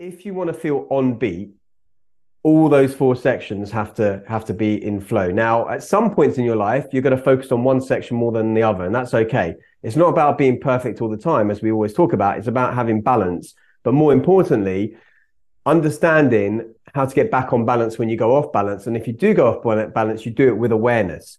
if you want to feel on beat, all those four sections have to have to be in flow. Now, at some points in your life, you're going to focus on one section more than the other, and that's okay. It's not about being perfect all the time, as we always talk about. It's about having balance, but more importantly, understanding how to get back on balance when you go off balance. And if you do go off balance, you do it with awareness.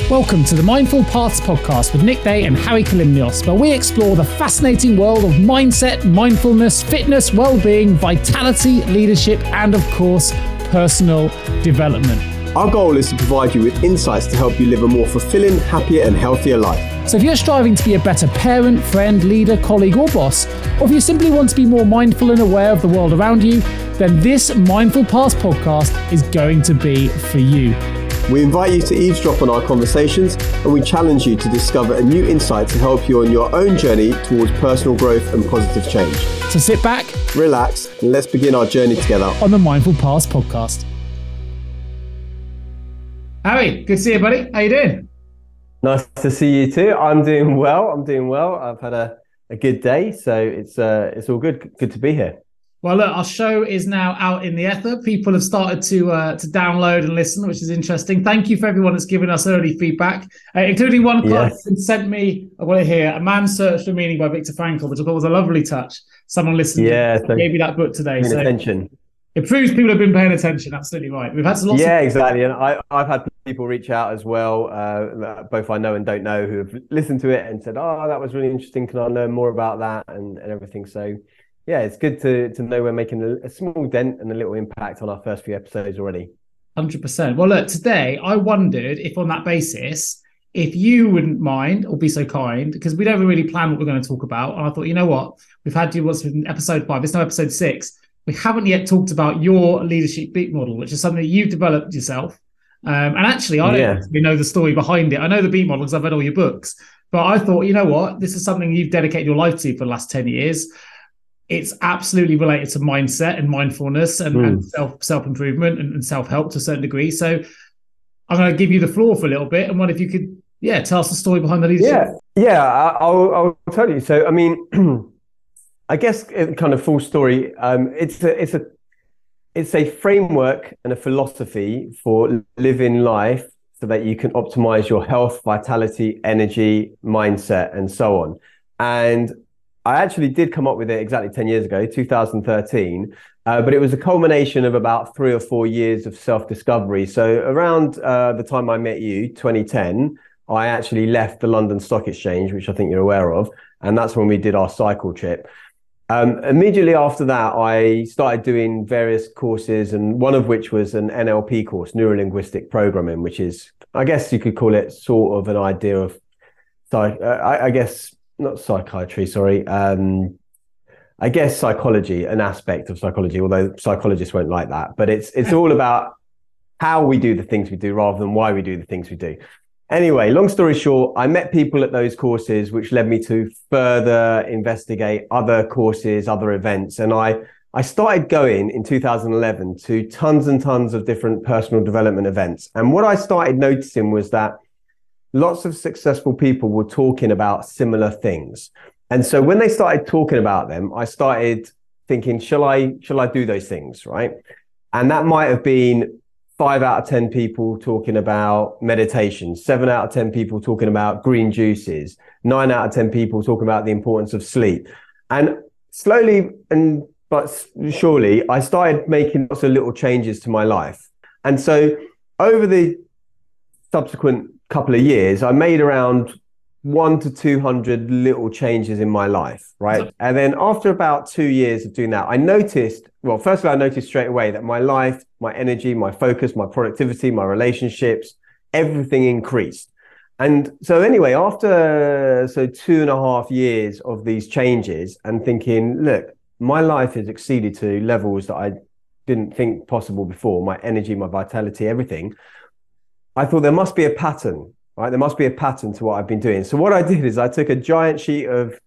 Welcome to the Mindful Paths podcast with Nick Day and Hari Kalymnios, where we explore the fascinating world of mindset, mindfulness, fitness, well-being, vitality, leadership, and of course, personal development. Our goal is to provide you with insights to help you live a more fulfilling, happier, and healthier life. So, if you're striving to be a better parent, friend, leader, colleague, or boss, or if you simply want to be more mindful and aware of the world around you, then this Mindful Paths podcast is going to be for you. We invite you to eavesdrop on our conversations and we challenge you to discover a new insight to help you on your own journey towards personal growth and positive change. So sit back, relax, and let's begin our journey together on the Mindful Paths podcast. Hari, good to see you, buddy. How you doing? Nice to see you too. I'm doing well. I'm doing well. I've had a, a good day, so it's uh, it's all good. Good to be here. Well, look, our show is now out in the ether. People have started to uh, to download and listen, which is interesting. Thank you for everyone that's given us early feedback, uh, including one client yes. sent me. I want to hear a man search for meaning by Viktor Frankl, which I thought was a lovely touch. Someone listened. Yeah, to, gave me that book today. So attention. It proves people have been paying attention. Absolutely right. We've had some. Yeah, of- exactly. And I, I've had people reach out as well, uh, both I know and don't know, who have listened to it and said, "Oh, that was really interesting. Can I learn more about that?" and, and everything. So yeah, it's good to to know we're making a, a small dent and a little impact on our first few episodes already. Hundred percent. Well, look, today I wondered if on that basis, if you wouldn't mind or be so kind, because we don't really plan what we're going to talk about, and I thought, you know what, we've had you what's in episode five. It's now episode six. We haven't yet talked about your leadership beat model, which is something that you've developed yourself. Um, and actually, I don't yeah. really know the story behind it. I know the beat model because I've read all your books. But I thought, you know what, this is something you've dedicated your life to for the last ten years it's absolutely related to mindset and mindfulness and, mm. and hmm. self self improvement and, and self help to a certain degree. So I'm going to give you the floor for a little bit, and what if you could, yeah, tell us the story behind the leadership? Yeah, yeah, I'll, I'll tell you. So I mean, I guess kind of full story. Um, it's a it's a it's a framework and a philosophy for living life so that you can optimize your health, vitality, energy, mindset, and so on. And I actually did come up with it exactly 10 years ago, 2013, uh, but it was a culmination of about three or four years of self discovery. So, around uh, the time I met you, 2010, I actually left the London Stock Exchange, which I think you're aware of. And that's when we did our cycle trip. Um, immediately after that, I started doing various courses, and one of which was an NLP course, Neuro Linguistic Programming, which is, I guess you could call it sort of an idea of, so I, I guess not psychiatry, sorry. Um, I guess psychology, an aspect of psychology, although psychologists won't like that. But it's it's all about how we do the things we do rather than why we do the things we do. Anyway, long story short, I met people at those courses, which led me to further investigate other courses, other events, and I I started going in 2011 to tons and tons of different personal development events. And what I started noticing was that lots of successful people were talking about similar things. And so when they started talking about them, I started thinking, shall I, shall I do those things? Right. And that might have been five out of 10 people talking about meditation, seven out of 10 people talking about green juices, nine out of 10 people talking about the importance of sleep. And slowly and but surely, I started making lots of little changes to my life. And so over the subsequent couple of years, I made around one to 200 little changes in my life, right? And then after about two years of doing that, I noticed, well, firstly, I noticed straight away that my life, my energy, my focus, my productivity, my relationships, everything increased. And so, anyway, after so two and a half years of these changes and thinking, look, my life has exceeded to levels that I didn't think possible before my energy, my vitality, everything. I thought there must be a pattern, right? There must be a pattern to what I've been doing. So what I did is I took a giant sheet of,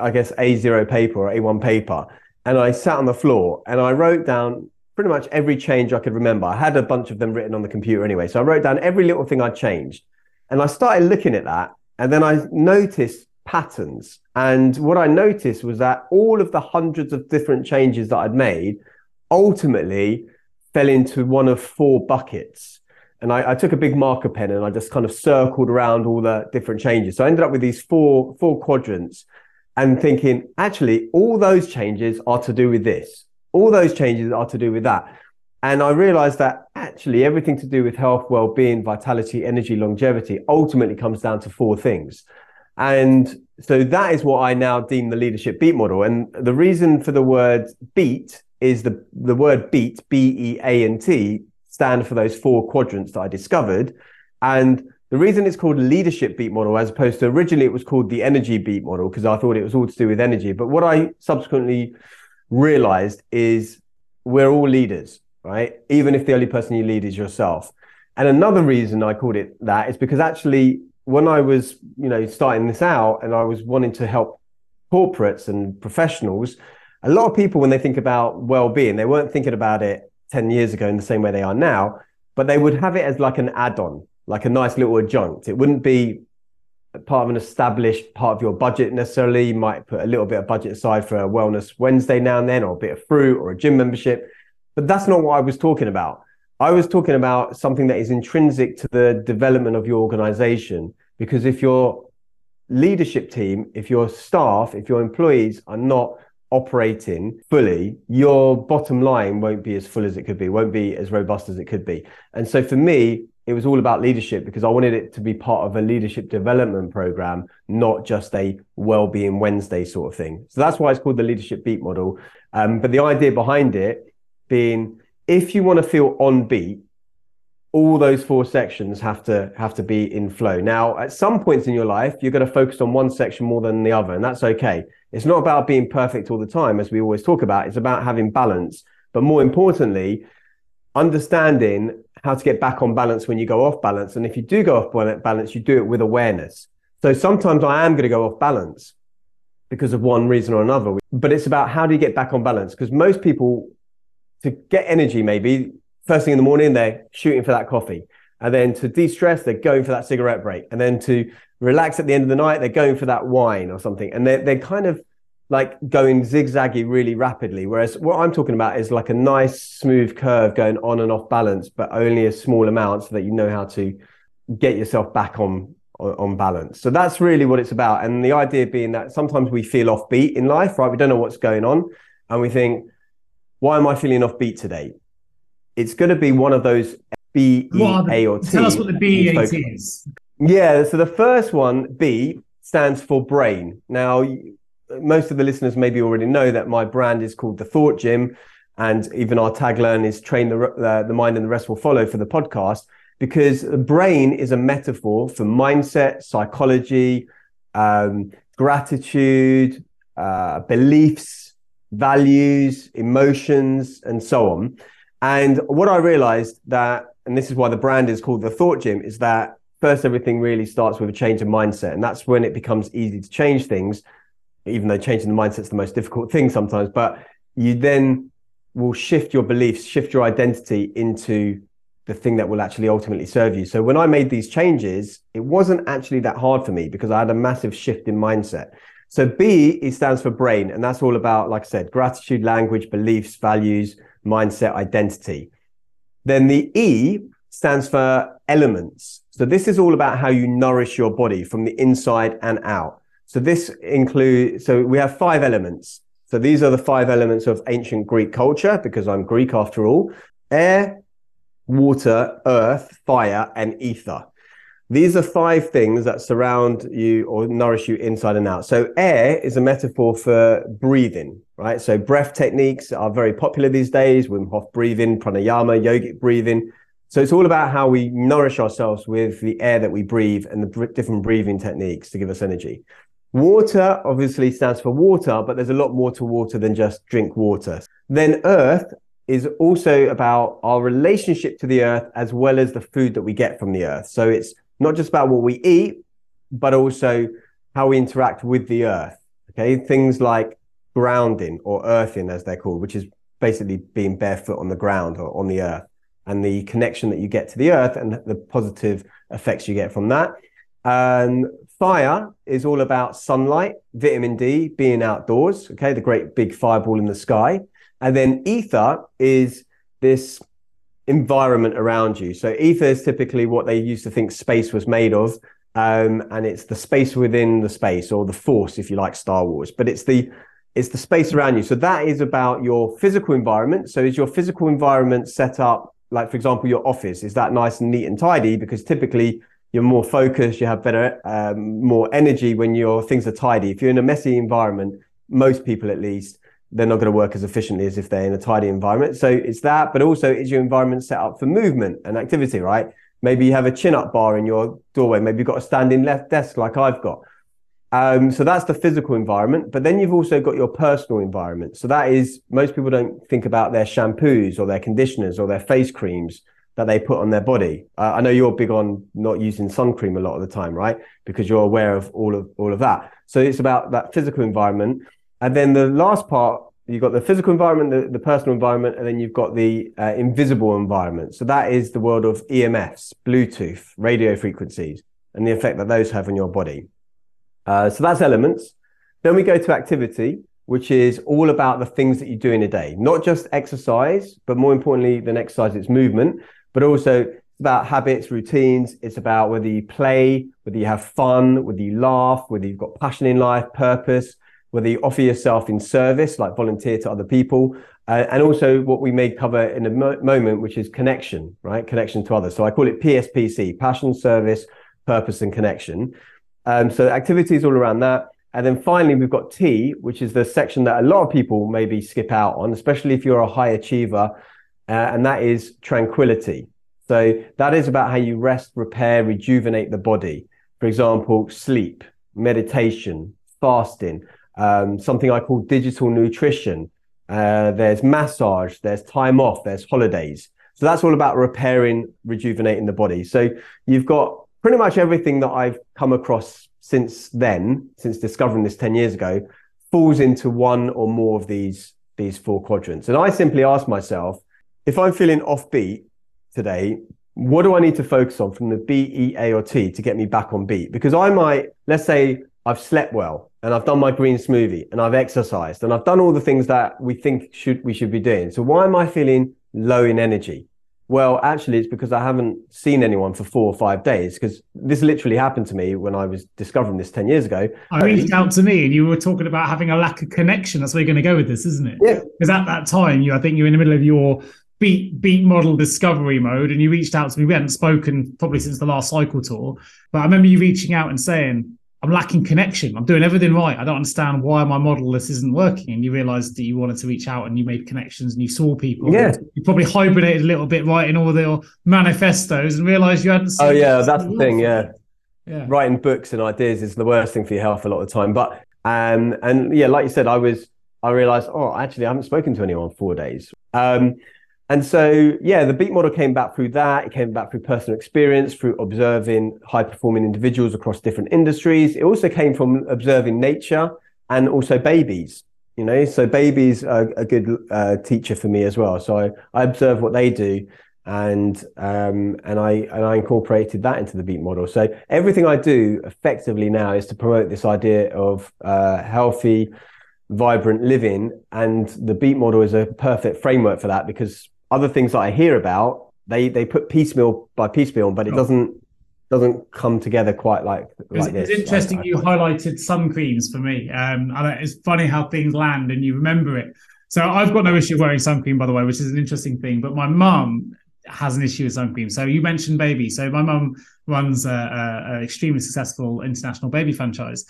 I guess, A0 paper or A1 paper, and I sat on the floor and I wrote down pretty much every change I could remember. I had a bunch of them written on the computer anyway. So I wrote down every little thing I changed. And I started looking at that. And then I noticed patterns. And what I noticed was that all of the hundreds of different changes that I'd made ultimately fell into one of four buckets. And I, I, took a big marker pen and I just kind of circled around all the different changes. So I ended up with these four four quadrants and thinking, actually, all those changes are to do with this. All those changes are to do with that. And I realized that actually everything to do with health, well-being, vitality, energy, longevity ultimately comes down to four things. And so that is what I now deem the leadership beat model. And the reason for the word beat is the, the word beat, B E A N T, stand for those four quadrants that I discovered. And the reason it's called a leadership beat model, as opposed to originally it was called the energy beat model, because I thought it was all to do with energy. But what I subsequently realized is we're all leaders, right? Even if the only person you lead is yourself. And another reason I called it that is because actually when I was, you know, starting this out and I was wanting to help corporates and professionals, a lot of people, when they think about well-being, they weren't thinking about it 10 years ago in the same way they are now, but they would have it as like an add-on, like a nice little adjunct. It wouldn't be part of an established part of your budget necessarily. You might put a little bit of budget aside for a wellness Wednesday now and then, or a bit of fruit or a gym membership. But that's not what I was talking about. I was talking about something that is intrinsic to the development of your organization. Because if your leadership team, if your staff, if your employees are not operating fully, your bottom line won't be as full as it could be, won't be as robust as it could be. And so for me, it was all about leadership because I wanted it to be part of a leadership development program, not just a well-being Wednesday sort of thing. So that's why it's called the leadership beat model. Um, but the idea behind it being if you want to feel on beat, all those four sections have to have to be in flow. Now, at some points in your life, you're going to focus on one section more than the other, and that's okay. It's not about being perfect all the time, as we always talk about. It's about having balance, but more importantly, understanding how to get back on balance when you go off balance. And if you do go off balance, you do it with awareness. So sometimes I am going to go off balance because of one reason or another, but it's about how do you get back on balance? Because most people to get energy, maybe first thing in the morning, they're shooting for that coffee. And then to de stress, they're going for that cigarette break. And then to relax at the end of the night, they're going for that wine or something. And they're, they're kind of like going zigzaggy really rapidly. Whereas what I'm talking about is like a nice smooth curve going on and off balance, but only a small amount so that you know how to get yourself back on on balance. So that's really what it's about. And the idea being that sometimes we feel offbeat in life, right? We don't know what's going on. And we think, why am I feeling offbeat today? It's going to be one of those B, E, A, or T. Tell us what the B, E, A, T is. Yeah. So the first one, B, stands for brain. Now, most of the listeners maybe already know that my brand is called the Thought Gym, and even our tagline is "Train the uh, the mind, and the rest will follow" for the podcast. Because the brain is a metaphor for mindset, psychology, um, gratitude, uh, beliefs, values, emotions, and so on. And what I realized that, and this is why the brand is called the Thought Gym, is that first everything really starts with a change of mindset, and that's when it becomes easy to change things even though changing the mindset is the most difficult thing sometimes, but you then will shift your beliefs, shift your identity into the thing that will actually ultimately serve you. So when I made these changes, it wasn't actually that hard for me because I had a massive shift in mindset. So B it stands for brain, and that's all about, like I said, gratitude, language, beliefs, values, mindset, identity. Then the E stands for elements. So this is all about how you nourish your body from the inside and out. So this includes, so we have five elements. So these are the five elements of ancient Greek culture, because I'm Greek after all air, water, earth, fire, and ether. These are five things that surround you or nourish you inside and out. So air is a metaphor for breathing, right? So breath techniques are very popular these days. Wim Hof breathing, pranayama, yogic breathing. So it's all about how we nourish ourselves with the air that we breathe and the different breathing techniques to give us energy. Water obviously stands for water, but there's a lot more to water than just drink water. Then earth is also about our relationship to the earth as well as the food that we get from the earth. So it's not just about what we eat, but also how we interact with the earth. Okay. Things like grounding or earthing, as they're called, which is basically being barefoot on the ground or on the earth and the connection that you get to the earth and the positive effects you get from that. Fire is all about sunlight, vitamin D, being outdoors. Okay, the great big fireball in the sky. And then ether is this environment around you. So ether is typically what they used to think space was made of. Um, and it's the space within the space or the force, if you like Star Wars, but it's the it's the space around you. So that is about your physical environment. So is your physical environment set up, like for example, your office, is that nice and neat and tidy? Because typically you're more focused, you have better, um, more energy when your things are tidy. If you're in a messy environment, most people at least, they're not going to work as efficiently as if they're in a tidy environment. So it's that, but also is your environment set up for movement and activity, right? Maybe you have a chin up bar in your doorway. Maybe you've got a standing left desk like I've got. Um, so that's the physical environment. But then you've also got your personal environment. So that is, most people don't think about their shampoos or their conditioners or their face creams that they put on their body. Uh, I know you're big on not using sun cream a lot of the time, right? Because you're aware of all of all of that. So it's about that physical environment. And then the last part, you've got the physical environment, the, the personal environment, and then you've got the uh, invisible environment. So that is the world of EMFs, Bluetooth, radio frequencies, and the effect that those have on your body. Uh, so that's elements. Then we go to activity, which is all about the things that you do in a day, not just exercise, but more importantly than exercise, it's movement, but also about habits, routines. It's about whether you play, whether you have fun, whether you laugh, whether you've got passion in life, purpose, whether you offer yourself in service, like volunteer to other people, uh, and also what we may cover in a mo- moment, which is connection, right? Connection to others. So I call it PSPC, passion, service, purpose, and connection. Um, so activities all around that. And then finally, we've got T, which is the section that a lot of people maybe skip out on, especially if you're a high achiever, uh, and that is tranquility. So that is about how you rest, repair, rejuvenate the body. For example, sleep, meditation, fasting, um, something I call digital nutrition. Uh, there's massage, there's time off, there's holidays. So that's all about repairing, rejuvenating the body. So you've got pretty much everything that I've come across since then, since discovering this 10 years ago, falls into one or more of these, these four quadrants. And I simply ask myself, if I'm feeling offbeat today, what do I need to focus on from the B, E, A, or T to get me back on beat? Because I might, let's say I've slept well and I've done my green smoothie and I've exercised and I've done all the things that we think should we should be doing. So why am I feeling low in energy? Well, actually, it's because I haven't seen anyone for four or five days. Because this literally happened to me when I was discovering this ten years ago. I reached out to me, and you were talking about having a lack of connection. That's where you're going to go with this, isn't it? Yeah. Because at that time, you, I think you're in the middle of your beat beat model discovery mode, and you reached out to me. We hadn't spoken probably since the last cycle tour, but I remember you reaching out and saying, I'm lacking connection. I'm doing everything right. I don't understand why my model this isn't working. And you realized that you wanted to reach out and you made connections and you saw people. Yeah. You probably hibernated a little bit writing all their manifestos and realized you hadn't Oh yeah, that's the thing, yeah. Yeah. Writing books and ideas is the worst thing for your health a lot of the time. But um and yeah, like you said, I was I realized, oh, actually I haven't spoken to anyone for four days. Um and so, yeah, the beat model came back through that. It came back through personal experience, through observing high performing individuals across different industries. It also came from observing nature and also babies, you know. So, babies are a good uh, teacher for me as well. So, I, I observe what they do and um, and I and I incorporated that into the beat model. So everything I do effectively now is to promote this idea of uh, healthy, vibrant living, and the beat model is a perfect framework for that because other things that I hear about, they they put piecemeal by piecemeal, but it doesn't doesn't come together quite like, It's, like this. it's interesting you highlighted sun creams for me. Um, and it's funny how things land and you remember it. So I've got no issue wearing sun cream, by the way, which is an interesting thing. But my mum has an issue with sun cream. So you mentioned baby. So my mum runs an extremely successful international baby franchise,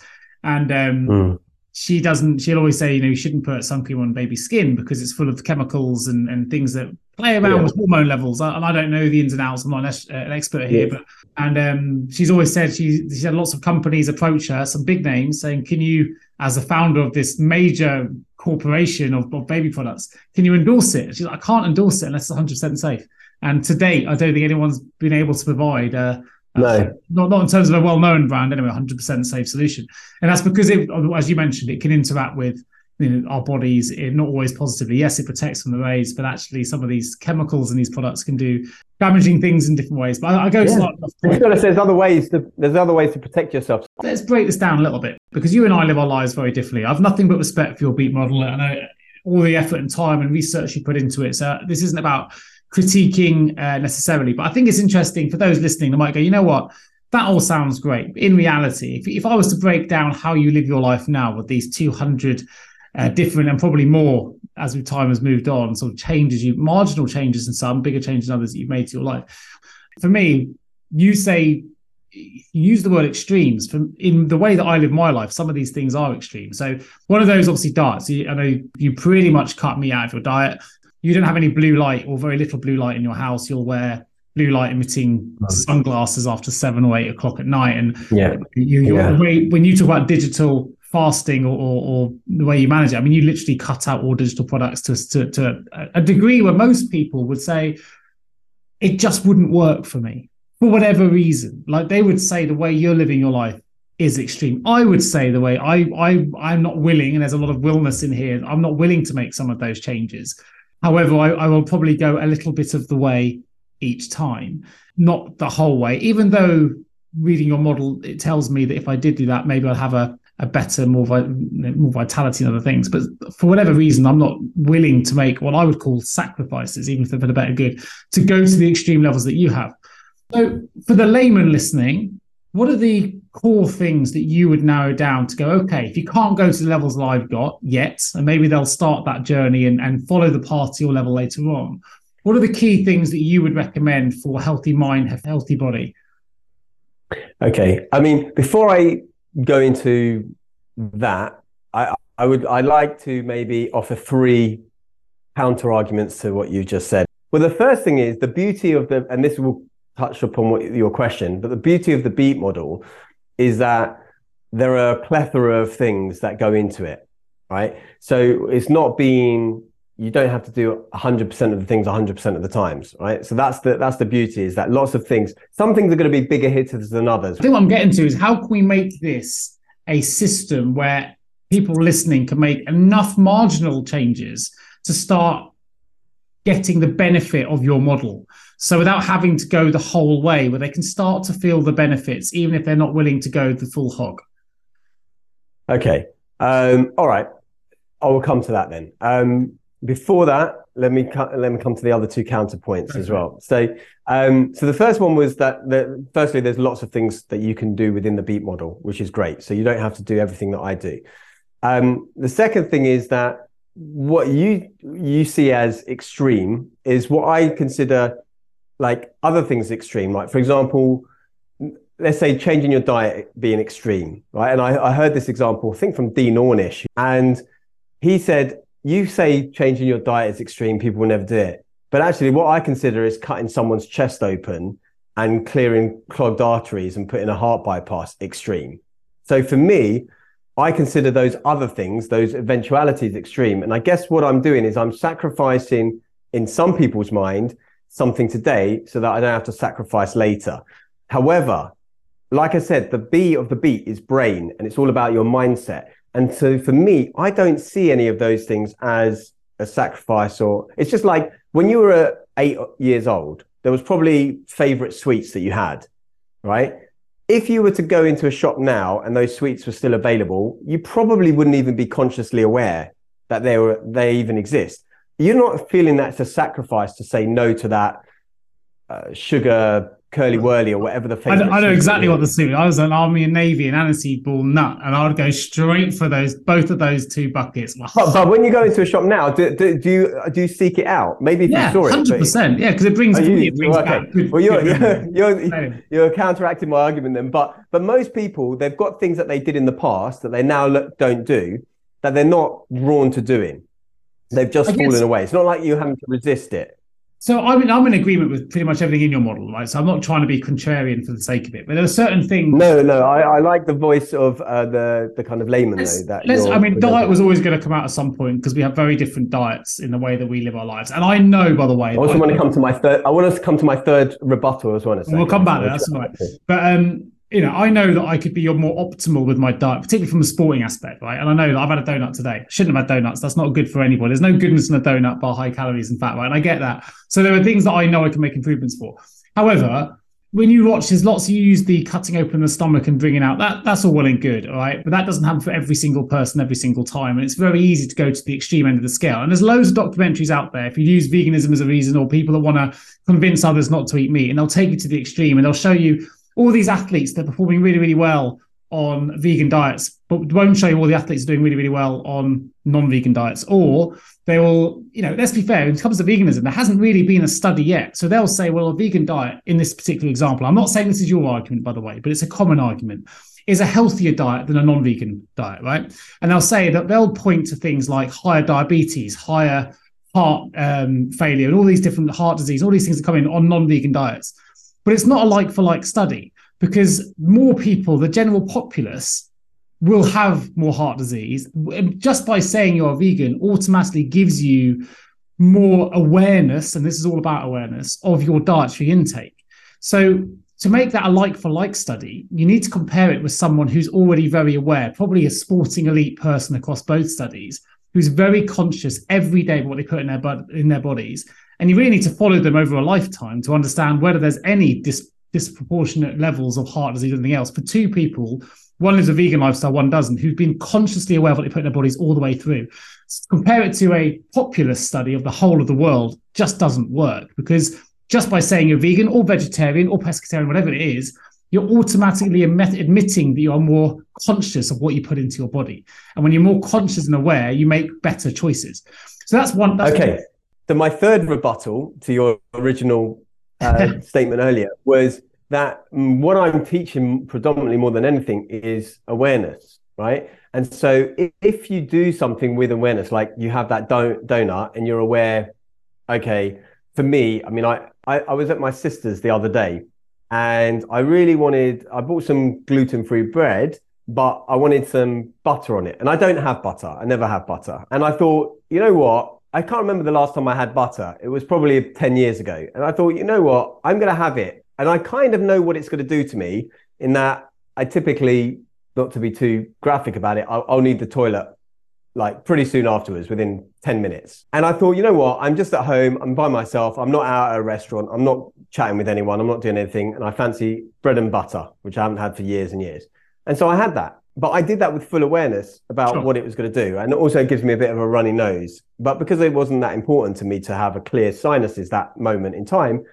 and um, Mm. she doesn't. She'll always say, you know, you shouldn't put sun cream on baby skin because it's full of chemicals and, and things that play around Yeah. with hormone levels. I- And I don't know the ins and outs. I'm not an, uh, an expert here, Yeah. but and um, she's always said she she had lots of companies approach her, some big names, saying, "Can you, as a founder of this major corporation of, of baby products, can you endorse it?" She's like, "I can't endorse it unless it's 100 percent safe." And to date, I don't think anyone's been able to provide. Uh, No. uh, not not in terms of a well-known brand anyway, 100% safe solution, and that's because it, as you mentioned, it can interact with you know, our bodies, not always positively. Yes, it protects from the rays, but actually some of these chemicals and these products can do damaging things in different ways. But I, I go yeah. slightly. There's other ways to there's other ways to protect yourself. Let's break this down a little bit because you and I live our lives very differently. I've nothing but respect for your beat model. and I all the effort and time and research you put into it. So this isn't about critiquing uh, necessarily, but I think it's interesting for those listening. They might go, you know what? That all sounds great. In reality, if, if I was to break down how you live your life now with these 200 uh, different and probably more as time has moved on, sort of changes you, marginal changes in some, bigger changes in others that you've made to your life. For me, you say you use the word extremes from in the way that I live my life. Some of these things are extreme. So one of those, obviously, diets. I know you pretty much cut me out of your diet. You don't have any blue light or very little blue light in your house. You'll wear blue light emitting sunglasses after seven or eight o'clock at night. And yeah, you, yeah. When you talk about digital fasting or, or, or, the way you manage it, I mean, you literally cut out all digital products to, to, to a degree where most people would say it just wouldn't work for me for whatever reason. Like they would say the way you're living your life is extreme. I would say the way I I I'm not willing, and there's a lot of willness in here. I'm not willing to make some of those changes. However, I, I will probably go a little bit of the way each time, not the whole way. Even though reading your model, it tells me that if I did do that, maybe I'd have a a better, more more vitality and other things. But for whatever reason, I'm not willing to make what I would call sacrifices, even if for the better good, to go to the extreme levels that you have. So, for the layman listening, what are the core things that you would narrow down to go, okay, if you can't go to the levels that I've got yet, and maybe they'll start that journey and, and follow the path to your level later on, what are the key things that you would recommend for healthy mind, healthy body? Okay. I mean, before I go into that, I, I would I like to maybe offer three counter arguments to what you just said. Well, the first thing is the beauty of the, and this will touch upon what, your question, but the beauty of the beat model is that there are a plethora of things that go into it, right? So it's not being you don't have to do 100% of the things 100% of the times right so that's the that's the beauty is that lots of things some things are going to be bigger hitters than others i think what i'm getting to is how can we make this a system where people listening can make enough marginal changes to start getting the benefit of your model so without having to go the whole way, where they can start to feel the benefits, even if they're not willing to go the full hog. Okay. Um, all right. I will come to that then. Um, before that, let me let me come to the other two counterpoints okay. as well. So, um, so the first one was that the, firstly, there's lots of things that you can do within the beat model, which is great. So you don't have to do everything that I do. Um, the second thing is that what you you see as extreme is what I consider like other things extreme. Like for example, let's say changing your diet being extreme, right? And I, I heard this example, I think from Dean Ornish, and he said, "You say changing your diet is extreme, people will never do it." But actually, what I consider is cutting someone's chest open and clearing clogged arteries and putting a heart bypass extreme. So for me, I consider those other things, those eventualities extreme. And I guess what I'm doing is I'm sacrificing in some people's mind something today so that I don't have to sacrifice later. However, like I said, the B of the beat is brain and it's all about your mindset. And so for me, I don't see any of those things as a sacrifice or it's just like when you were eight years old, there was probably favorite sweets that you had, right? If you were to go into a shop now and those sweets were still available, you probably wouldn't even be consciously aware that they were, they even exist you're not feeling that's a sacrifice to say no to that uh, sugar Curly Wurly or whatever the I, I know exactly what the suit. I was an army and navy and aniseed ball nut, and I would go straight for those both of those two buckets. But, but when you go into a shop now, do, do, do you do you seek it out? Maybe if yeah, you saw it, hundred percent, yeah, because it brings, oh, you, it brings okay. Good, well, you're you're, you're, you're counteracting my argument then. But but most people they've got things that they did in the past that they now look, don't do that they're not drawn to doing. They've just I fallen guess, away. It's not like you having to resist it. So I'm in, I'm in agreement with pretty much everything in your model, right? So I'm not trying to be contrarian for the sake of it, but there are certain things. No, no, I, I like the voice of uh, the the kind of layman let's, though. That I mean, diet was always going to come out at some point because we have very different diets in the way that we live our lives. And I know, by the way, I also want to come to my third. I want us to come to my third rebuttal as well. We'll come back. That's all right. But um, you know, I know that I could be more optimal with my diet, particularly from a sporting aspect, right? And I know that I've had a donut today. I shouldn't have had donuts. That's not good for anybody. There's no goodness in a donut bar high calories and fat, right? And I get that. So there are things that I know I can make improvements for. However, when you watch, there's lots you use the cutting open the stomach and bringing out that that's all well and good, all right. But that doesn't happen for every single person every single time, and it's very easy to go to the extreme end of the scale. And there's loads of documentaries out there. If you use veganism as a reason, or people that want to convince others not to eat meat, and they'll take you to the extreme, and they'll show you all these athletes that are performing really, really well on vegan diets, but won't show you all the athletes doing really, really well on non-vegan diets. Or they will, you know, let's be fair, when it comes to veganism, there hasn't really been a study yet. So they'll say, well, a vegan diet in this particular example, I'm not saying this is your argument, by the way, but it's a common argument, is a healthier diet than a non-vegan diet, right? And they'll say that they'll point to things like higher diabetes, higher heart um, failure, and all these different heart disease, all these things that come in on non-vegan diets. But it's not a like for like study because more people, the general populace, will have more heart disease. Just by saying you're a vegan automatically gives you more awareness, and this is all about awareness of your dietary intake. So, to make that a like for like study, you need to compare it with someone who's already very aware, probably a sporting elite person across both studies, who's very conscious every day of what they put in their but in their bodies. And you really need to follow them over a lifetime to understand whether there's any dis- disproportionate levels of heart disease or anything else. For two people, one lives a vegan lifestyle, one doesn't, who've been consciously aware of what they put in their bodies all the way through. So compare it to a populist study of the whole of the world, just doesn't work because just by saying you're vegan or vegetarian or pescatarian, whatever it is, you're automatically admitting that you are more conscious of what you put into your body. And when you're more conscious and aware, you make better choices. So that's one. That's okay. So my third rebuttal to your original uh, statement earlier was that what I'm teaching predominantly more than anything is awareness, right? And so if, if you do something with awareness, like you have that don- donut and you're aware, okay, for me, I mean, I, I, I was at my sister's the other day and I really wanted, I bought some gluten free bread, but I wanted some butter on it. And I don't have butter. I never have butter. And I thought, you know what? I can't remember the last time I had butter. It was probably 10 years ago. And I thought, you know what? I'm going to have it. And I kind of know what it's going to do to me in that I typically, not to be too graphic about it, I'll, I'll need the toilet like pretty soon afterwards, within 10 minutes. And I thought, you know what? I'm just at home. I'm by myself. I'm not out at a restaurant. I'm not chatting with anyone. I'm not doing anything. And I fancy bread and butter, which I haven't had for years and years. And so I had that but I did that with full awareness about sure. what it was going to do. And it also gives me a bit of a runny nose. But because it wasn't that important to me to have a clear sinuses that moment in time,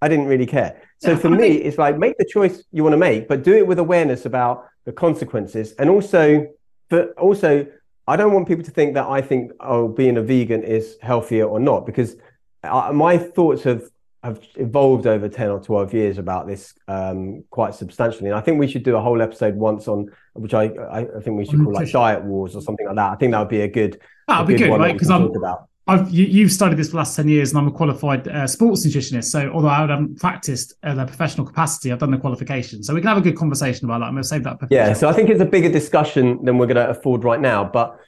I didn't really care. So for me, it's like make the choice you want to make, but do it with awareness about the consequences. And also, but also, I don't want people to think that I think, oh, being a vegan is healthier or not, because I, my thoughts have have evolved over 10 or 12 years about this um, quite substantially. And I think we should do a whole episode once on, which I, I, I think we should call like diet wars or something like that. I think that would be a good, that would be good, right? Because I'm, about. I've, you, have studied this for the last 10 years and I'm a qualified uh, sports nutritionist. So although I haven't practiced at a professional capacity, I've done the qualification. So we can have a good conversation about that. I'm going to save that. Yeah. So I think it's a bigger discussion than we're going to afford right now. But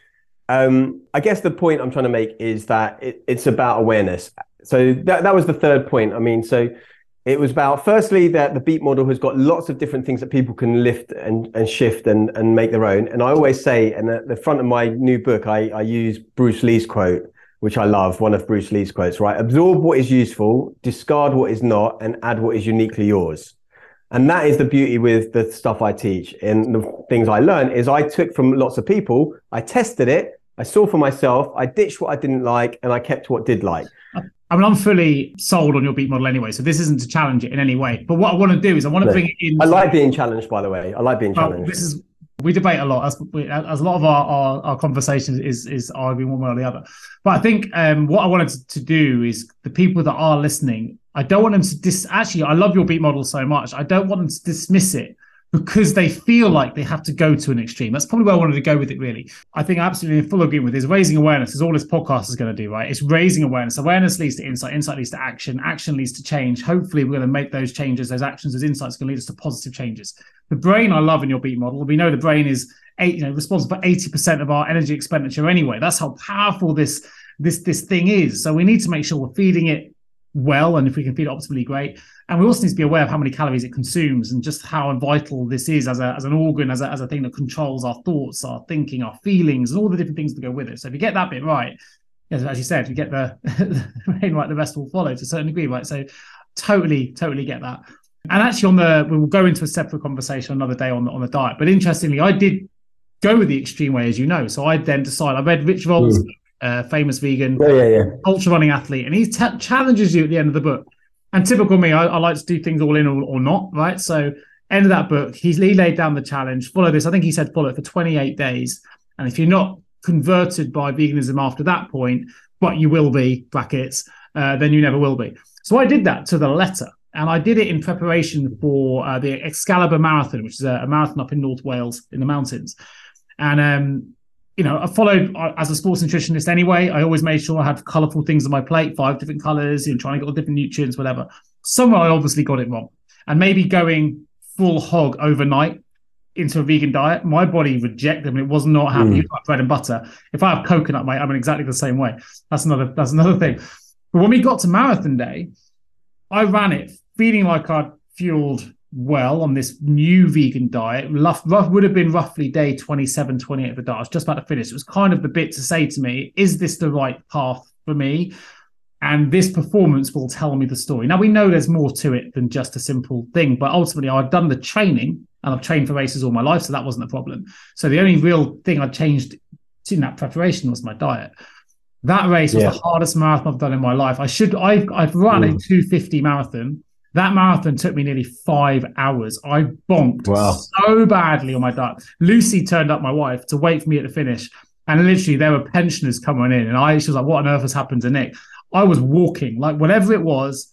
um, I guess the point I'm trying to make is that it, it's about awareness so that, that was the third point. I mean, so it was about firstly that the beat model has got lots of different things that people can lift and, and shift and, and make their own. And I always say, and at the front of my new book, I, I use Bruce Lee's quote, which I love, one of Bruce Lee's quotes, right? Absorb what is useful, discard what is not, and add what is uniquely yours. And that is the beauty with the stuff I teach and the things I learn is I took from lots of people, I tested it, I saw for myself, I ditched what I didn't like, and I kept what did like. I mean, I'm fully sold on your beat model anyway, so this isn't to challenge it in any way. But what I want to do is I want to bring it in. I like being challenged, by the way. I like being challenged. this is we debate a lot as, we, as a lot of our, our, our conversations is is arguing one way or the other. But I think um, what I wanted to, to do is the people that are listening, I don't want them to dis. Actually, I love your beat model so much. I don't want them to dismiss it because they feel like they have to go to an extreme. That's probably where I wanted to go with it, really. I think absolutely in full agreement with is raising awareness is all this podcast is going to do, right? It's raising awareness. Awareness leads to insight, insight leads to action, action leads to change. Hopefully, we're going to make those changes, those actions, those insights can lead us to positive changes. The brain, I love in your beat model. We know the brain is eight, you know, responsible for 80% of our energy expenditure anyway. That's how powerful this this this thing is. So we need to make sure we're feeding it well and if we can feed it optimally great and we also need to be aware of how many calories it consumes and just how vital this is as, a, as an organ as a, as a thing that controls our thoughts our thinking our feelings and all the different things that go with it. So if you get that bit right as you said if you get the, the brain right the rest will follow to a certain degree right? So totally totally get that. And actually on the we'll go into a separate conversation another day on the, on the diet. But interestingly i did go with the extreme way as you know. So i then decided i read rich roll's mm uh, famous vegan, yeah, yeah, yeah. ultra running athlete, and he t- challenges you at the end of the book. And typical me, I, I like to do things all in or, or, not, right? So end of that book, he laid down the challenge. Follow this. I think he said follow it for 28 days, and if you're not converted by veganism after that point, but you will be brackets, uh, then you never will be. So I did that to the letter. And I did it in preparation for uh, the Excalibur Marathon, which is a, a, marathon up in North Wales in the mountains. And um, you know, I followed uh, as a sports nutritionist anyway. I always made sure I had colorful things on my plate, five different colors, you know, trying to get all different nutrients, whatever. Somewhere I obviously got it wrong. And maybe going full hog overnight into a vegan diet, my body rejected them. It was not happy mm. bread and butter. If I have coconut, mate, I'm in exactly the same way. That's another that's another thing. But when we got to marathon day, I ran it feeling like I'd fueled well on this new vegan diet. Rough, rough, would have been roughly day 27, 28 of the diet. I was just about to finish. It was kind of the bit to say to me, is this the right path for me? And this performance will tell me the story. Now we know there's more to it than just a simple thing, but ultimately I've done the training and I've trained for races all my life, so that wasn't a problem. So the only real thing I changed in that preparation was my diet. That race was yeah. the hardest marathon I've done in my life. I should I've I've run mm. a 250 marathon that marathon took me nearly five hours. I bonked wow. so badly on my diet. Lucy turned up, my wife, to wait for me at the finish. And literally, there were pensioners coming in. And I, she was like, What on earth has happened to Nick? I was walking, like whatever it was,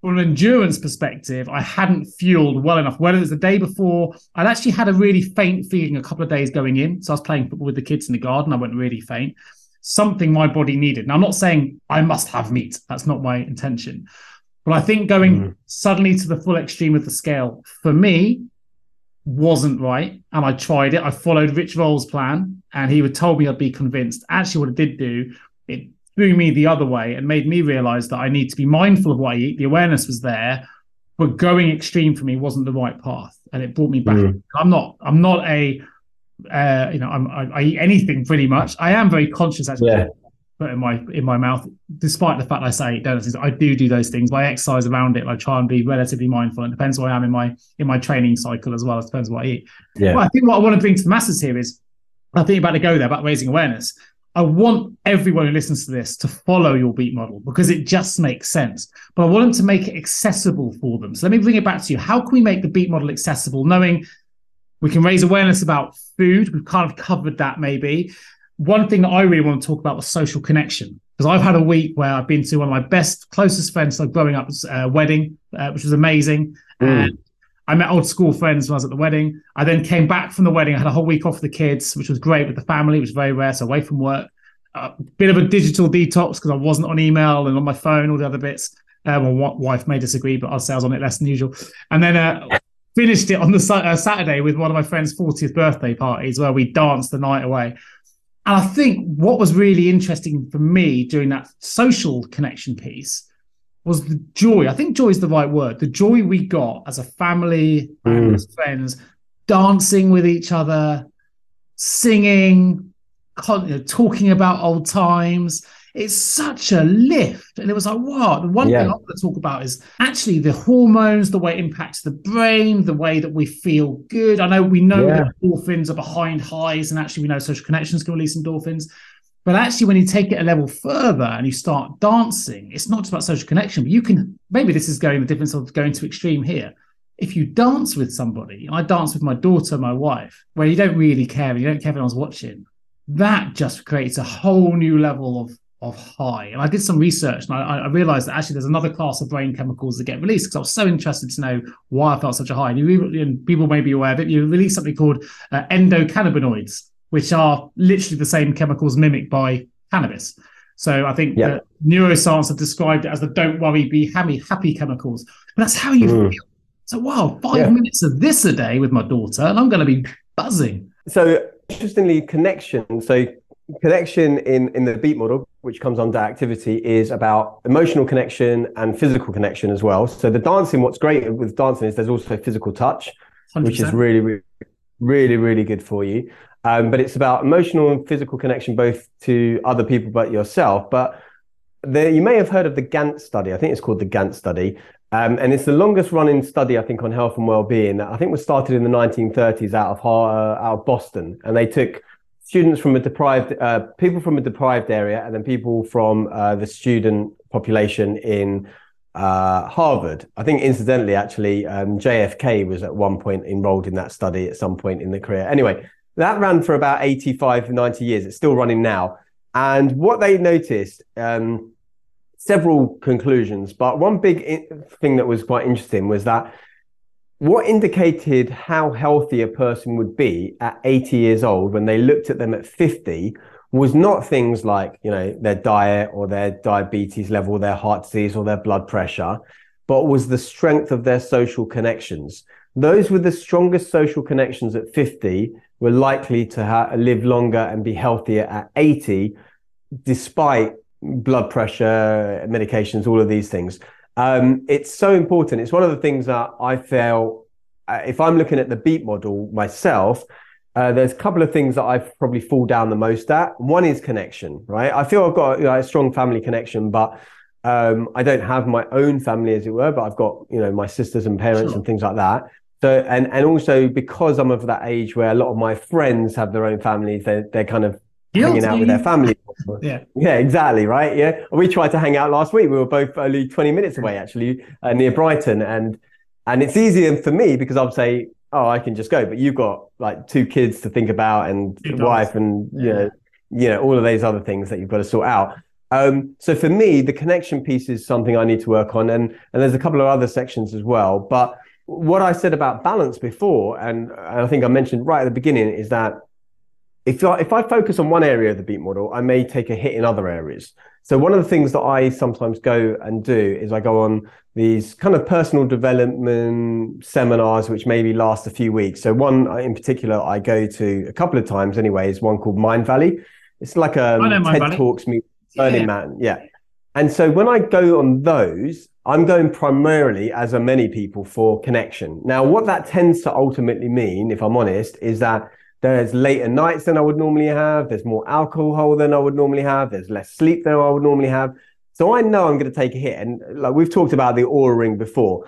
from an endurance perspective, I hadn't fueled well enough. Whether it was the day before, I'd actually had a really faint feeling a couple of days going in. So I was playing football with the kids in the garden. I went really faint. Something my body needed. Now, I'm not saying I must have meat. That's not my intention. But I think going mm. suddenly to the full extreme of the scale for me wasn't right. And I tried it. I followed Rich Roll's plan and he would told me I'd be convinced. Actually, what it did do, it threw me the other way and made me realize that I need to be mindful of what I eat. The awareness was there, but going extreme for me wasn't the right path. And it brought me back. Mm. I'm not, I'm not a, uh, you know, I'm, I, I, eat anything pretty much. I am very conscious actually. Yeah put in my in my mouth. Despite the fact I say donuts, I do do those things. I exercise around it. I try and be relatively mindful. It depends where I am in my in my training cycle as well. It depends what I eat. Yeah. Well, I think what I want to bring to the masses here is I think about to go there about raising awareness. I want everyone who listens to this to follow your beat model because it just makes sense. But I want them to make it accessible for them. So let me bring it back to you. How can we make the beat model accessible, knowing we can raise awareness about food? We've kind of covered that maybe one thing that I really want to talk about was social connection because I've had a week where I've been to one of my best, closest friends, like growing up, uh, wedding, uh, which was amazing. Mm. And I met old school friends when I was at the wedding. I then came back from the wedding. I had a whole week off with the kids, which was great with the family, which was very rare. So away from work, a uh, bit of a digital detox because I wasn't on email and on my phone, all the other bits. Uh, my wife may disagree, but I'll say I was on it less than usual. And then uh, finished it on the uh, Saturday with one of my friend's 40th birthday parties where we danced the night away. And I think what was really interesting for me during that social connection piece was the joy. I think joy is the right word. The joy we got as a family mm. and as friends, dancing with each other, singing, you know, talking about old times it's such a lift. And it was like, wow. The one yeah. thing I want to talk about is actually the hormones, the way it impacts the brain, the way that we feel good. I know we know yeah. that endorphins are behind highs, and actually we know social connections can release endorphins. But actually, when you take it a level further and you start dancing, it's not just about social connection, but you can maybe this is going the difference of going to extreme here. If you dance with somebody, I dance with my daughter, my wife, where you don't really care, you don't care if anyone's watching, that just creates a whole new level of of high. And I did some research and I, I, realized that actually there's another class of brain chemicals that get released because I was so interested to know why I felt such a high. And, you, and people may be aware that you release something called uh, endocannabinoids, which are literally the same chemicals mimicked by cannabis. So I think yeah. neuroscience have described it as the don't worry, be happy, happy chemicals. But that's how you mm. feel. So wow, five yeah. minutes of this a day with my daughter, and I'm going to be buzzing. So interestingly, connection. So connection in in the beat model which comes under activity is about emotional connection and physical connection as well so the dancing what's great with dancing is there's also physical touch 100%. which is really, really really really good for you um, but it's about emotional and physical connection both to other people but yourself but there, you may have heard of the Grant study. I think it's called the Grant study. Um, and it's the longest running study, I think, on health and well-being. I think was started in the 1930s out of uh, out of Boston, and they took students from a deprived, uh, people from a deprived area, and then people from uh, the student population in uh, Harvard. I think, incidentally, actually, um, JFK was at one point enrolled in that study at some point in the career. Anyway, that ran for about 85, 90 years. It's still running now. And what they noticed, um, several conclusions, but one big thing that was quite interesting was that what indicated how healthy a person would be at 80 years old when they looked at them at 50 was not things like, you know, their diet or their diabetes level, their heart disease or their blood pressure, but was the strength of their social connections. Those with the strongest social connections at 50 were likely to ha- live longer and be healthier at 80, despite blood pressure, medications, all of these things. Um, it's so important. It's one of the things that I feel, uh, if I'm looking at the beat model myself, uh, there's a couple of things that I probably fall down the most at. One is connection, right? I feel I've got you know, a strong family connection, but um, I don't have my own family, as it were, but I've got, you know, my sisters and parents sure. and things like that. So, and, and also because I'm of that age where a lot of my friends have their own families, they're, they're kind of Guilty. hanging out with their family. Yeah. Yeah, exactly. Right. Yeah. We tried to hang out last week. We were both only 20 minutes away, actually, uh, near Brighton. And, and it's easier for me because I'll say, oh, I can just go. But you've got like two kids to think about and wife and, yeah. you know, you know, all of those other things that you've got to sort out. Um, so for me, the connection piece is something I need to work on. And, and there's a couple of other sections as well. But what I said about balance before, and I think I mentioned right at the beginning, is that if I, if I focus on one area of the beat model, I may take a hit in other areas. So one of the things that I sometimes go and do is I go on these kind of personal development seminars, which maybe last a few weeks. So one uh, in particular I go to a couple of times anyway is one called Mindvalley. It's like a TED Valley. Talks me Burning yeah. Man. Yeah. And so when I go on those, I'm going primarily, as are many people, for connection. Now, what that tends to ultimately mean, if I'm honest, is that there's later nights than I would normally have. There's more alcohol than I would normally have. There's less sleep than I would normally have. So I know I'm going to take a hit. And like we've talked about the Oura ring before,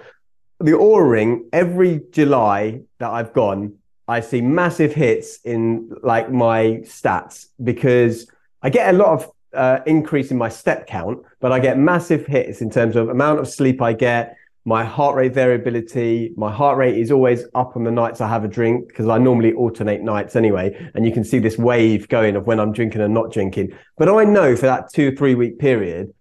the Oura ring, every July that I've gone, I see massive hits in like my stats because I get a lot of uh, increase in my step count, but I get massive hits in terms of amount of sleep I get, my heart rate variability. My heart rate is always up on the nights I have a drink because I normally alternate nights anyway. And you can see this wave going of when I'm drinking and not drinking. But I know for that two, three week period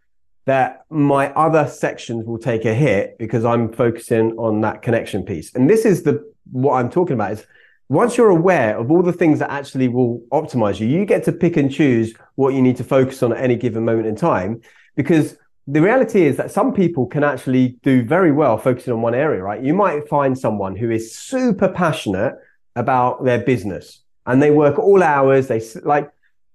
that my other sections will take a hit because I'm focusing on that connection piece. And this is the, what I'm talking about is once you're aware of all the things that actually will optimize you, you get to pick and choose what you need to focus on at any given moment in time because the reality is that some people can actually do very well focusing on one area, right? You might find someone who is super passionate about their business and they work all hours. They like,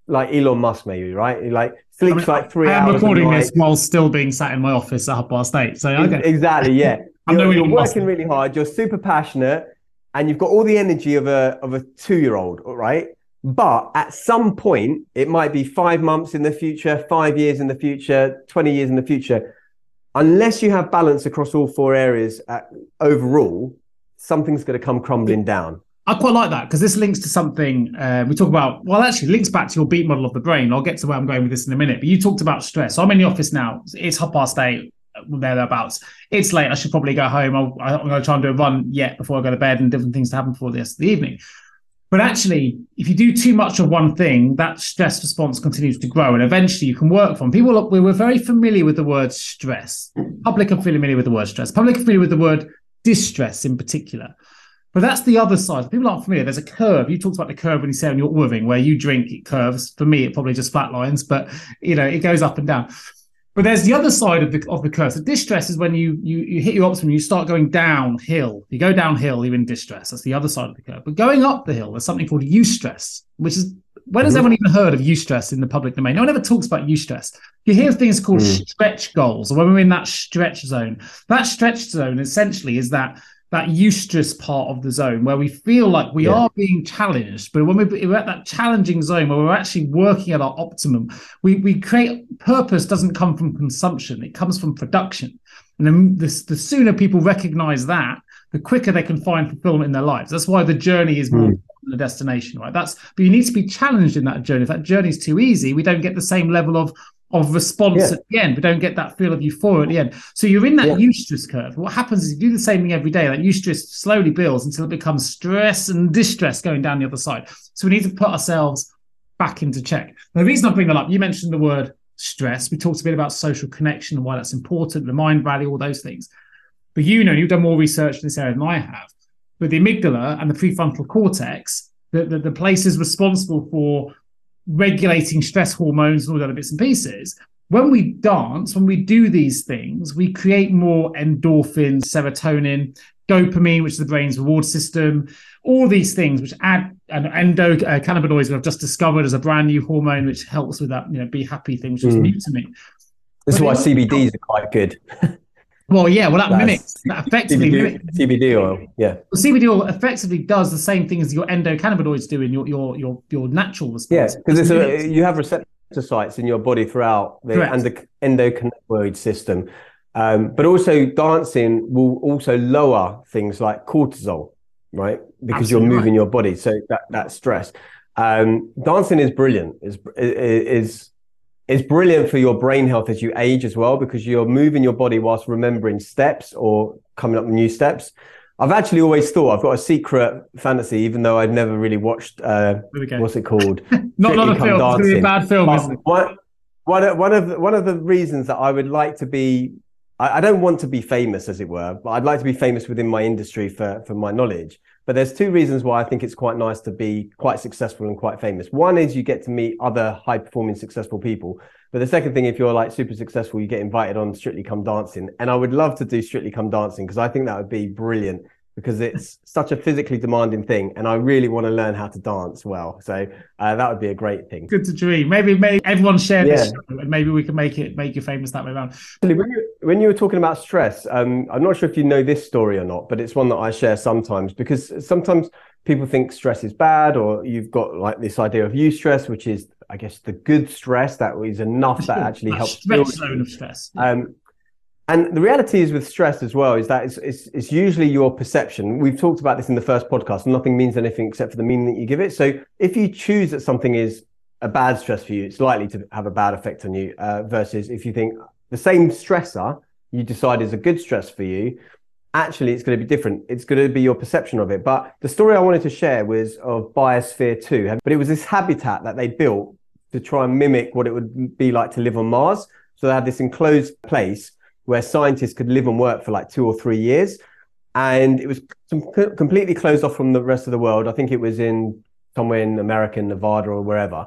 like Elon Musk, maybe, right? Like sleeps I mean, like three I am recording this while still being sat in my office at half past eight. So okay. exactly, yeah. you're, you're working really hard. You're super passionate, and you've got all the energy of a of a two year old, right? But at some point, it might be five months in the future, five years in the future, 20 years in the future. Unless you have balance across all four areas uh, overall, something's going to come crumbling down. I quite like that because this links to something uh, we talk about. Well, actually, links back to your beat model of the brain. I'll get to where I'm going with this in a minute. But you talked about stress. So I'm in the office now. It's half past eight, thereabouts. It's late. I should probably go home. i am going to try and do a run yet before I go to bed and different things to happen before this the evening. But actually, if you do too much of one thing, that stress response continues to grow, and eventually you can work from. People, we were very familiar with the word stress. Public are familiar with the word stress. Public are familiar with the word distress in particular. But that's the other side. People aren't familiar. There's a curve. You talked about the curve when you say on your Oura ring, where you drink, it curves. For me, it probably just flatlines, but you know, it goes up and down. But there's the other side of the of the curve. So distress is when you you you hit your optimum, you start going downhill. You go downhill, you're in distress. That's the other side of the curve. But going up the hill, there's something called eustress, which is when has mm-hmm. anyone even heard of eustress in the public domain? No one ever talks about eustress. You hear things called mm. stretch goals, or when we're in that stretch zone. That stretch zone essentially is that that eustress part of the zone where we feel like we yeah. are being challenged, but when we're at that challenging zone where we're actually working at our optimum, we we create purpose doesn't come from consumption; it comes from production. And then the, the sooner people recognize that, the quicker they can find fulfillment in their lives. That's why the journey is more mm. than the destination, right? That's but you need to be challenged in that journey. If that journey is too easy, we don't get the same level of of response yeah. at the end. We don't get that feel of euphoria at the end. So you're in that yeah. eustress curve. What happens is you do the same thing every day. That eustress slowly builds until it becomes stress and distress going down the other side. So we need to put ourselves back into check. Now, the reason I bring that up, you mentioned the word stress. We talked a bit about social connection and why that's important, the Mindvalley, all those things. But you know, you've done more research in this area than I have. With the amygdala and the prefrontal cortex, the, the, the places responsible for regulating stress hormones and all the other bits and pieces. When we dance, when we do these things, we create more endorphins, serotonin, dopamine, which is the brain's reward system, all these things which add and endocannabinoids uh, we have just discovered as a brand new hormone which helps with that you know be happy thing which is mm. new to me. This is why CBDs are quite good. Well, yeah, well, that That's mimics that effectively CBD, mimics, CBD oil. Yeah, well, CBD oil effectively does the same thing as your endocannabinoids do in your your your your natural response. Yeah, because you have receptor sites in your body throughout the endo, endocannabinoid system, um, but also dancing will also lower things like cortisol, right? Because Absolutely you're moving right. your body, so that that stress. Um, dancing is brilliant. is is it's brilliant for your brain health as you age as well because you're moving your body whilst remembering steps or coming up with new steps. I've actually always thought I've got a secret fantasy, even though I'd never really watched. Uh, what's it called? not not a film. Dancing. It's a bad film, but isn't it? One, one, one of the, one of the reasons that I would like to be, I, I don't want to be famous, as it were, but I'd like to be famous within my industry for for my knowledge. But there's two reasons why I think it's quite nice to be quite successful and quite famous. One is you get to meet other high performing successful people. But the second thing, if you're like super successful, you get invited on Strictly Come Dancing. And I would love to do Strictly Come Dancing because I think that would be brilliant because it's such a physically demanding thing and i really want to learn how to dance well. So uh, that would be a great thing. Good to dream. Maybe maybe everyone share yeah. this and maybe we can make it make you famous that way around. When you, when you were talking about stress um, i'm not sure if you know this story or not but it's one that i share sometimes because sometimes people think stress is bad or you've got like this idea of eustress which is i guess the good stress that is enough that actually helps stretch zone of stress. um, and the reality is with stress as well is that it's, it's, it's, usually your perception. We've talked about this in the first podcast. Nothing means anything except for the meaning that you give it. So if you choose that something is a bad stress for you, it's likely to have a bad effect on you. Uh, versus if you think the same stressor you decide is a good stress for you, actually it's going to be different. It's going to be your perception of it. But the story I wanted to share was of Biosphere 2. But it was this habitat that they built to try and mimic what it would be like to live on Mars. So they had this enclosed place where scientists could live and work for like two or three years. And it was completely closed off from the rest of the world. I think it was in somewhere in America, Nevada, or wherever.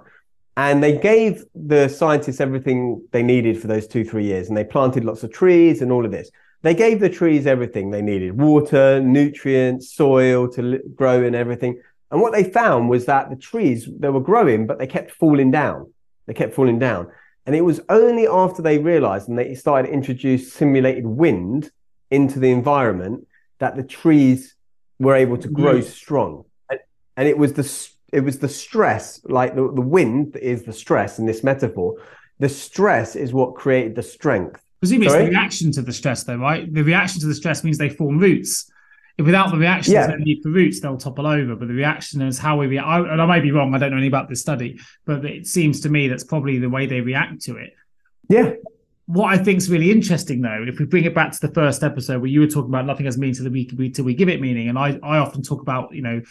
And they gave the scientists everything they needed for those two, three years. And they planted lots of trees and all of this. They gave the trees everything they needed water, nutrients, soil to grow and everything. And what they found was that the trees, they were growing, but they kept falling down. They kept falling down. And it was only after they realized and they started to introduce simulated wind into the environment that the trees were able to grow mm. strong. And, and, it was the it was the stress, like the, the wind is the stress in this metaphor. The stress is what created the strength. Presumably it's the reaction to the stress, though, right? The reaction to the stress means they form roots without the reaction, yeah. need for roots, they'll topple over. But the reaction is how we react. And I may be wrong. I don't know anything about this study, but it seems to me that's probably the way they react to it. Yeah. What I think is really interesting, though, if we bring it back to the first episode where you were talking about nothing has meaning till we till we give it meaning, and I I often talk about you know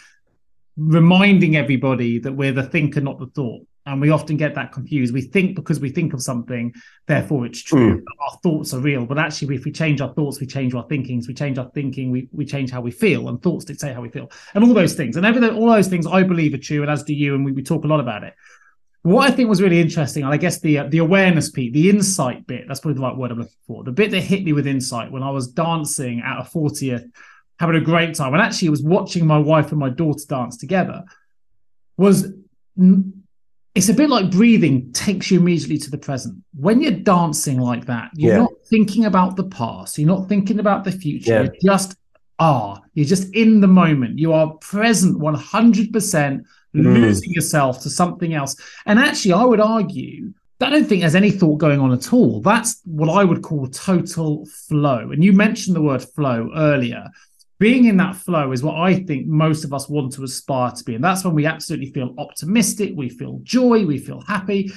reminding everybody that we're the thinker, not the thought. And we often get that confused. We think because we think of something, therefore it's true. Mm. Our thoughts are real. But actually, if we change our thoughts, we change our thinkings. We change our thinking, we, we change how we feel. And thoughts dictate how we feel. And all those things. And everything, all those things I believe are true, and as do you. And we, we talk a lot about it. What I think was really interesting, and I guess the uh, the awareness piece, the insight bit, that's probably the right word I'm looking for. The bit that hit me with insight when I was dancing at a 40th, having a great time, and actually was watching my wife and my daughter dance together, was it's a bit like breathing takes you immediately to the present. When you're dancing like that, you're Yeah. not thinking about the past, you're not thinking about the future, Yeah. you just are. You're just in the moment. You are present 100%, Mm. losing yourself to something else. And actually, I would argue. That I don't think there's any thought going on at all. That's what I would call total flow. And you mentioned the word flow earlier being in that flow is what I think most of us want to aspire to be. And that's when we absolutely feel optimistic, we feel joy, we feel happy.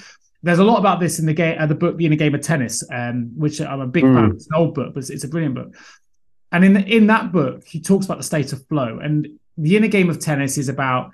There's a lot about this in the game, uh, the book, The Inner Game of Tennis, um, which I'm a big Mm. fan of. It's an old book, but it's, it's a brilliant book. And in in that book, he talks about the state of flow. And the inner game of tennis is about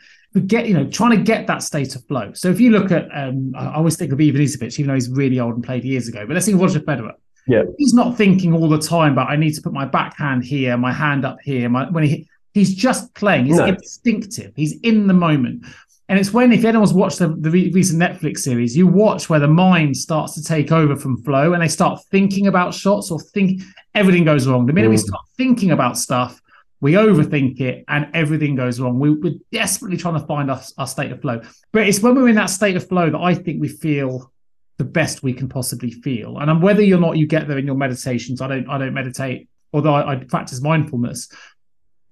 get you know trying to get that state of flow. So if you look at, um, I always think of Ivanisevic, even though he's really old and played years ago. But let's think of Roger Federer Yeah. he's not thinking all the time about I need to put my backhand here, my hand up here. My, when he he's just playing, he's No. instinctive. He's in the moment, and it's when if anyone's watched the, the re- recent Netflix series, you watch where the mind starts to take over from flow, and they start thinking about shots or think everything goes wrong. The minute we Mm. start thinking about stuff. We overthink it and everything goes wrong. We, we're desperately trying to find our, our state of flow. But it's when we're in that state of flow that I think we feel the best we can possibly feel. And whether or not you get there in your meditations, I don't I don't meditate, although I, I practice mindfulness.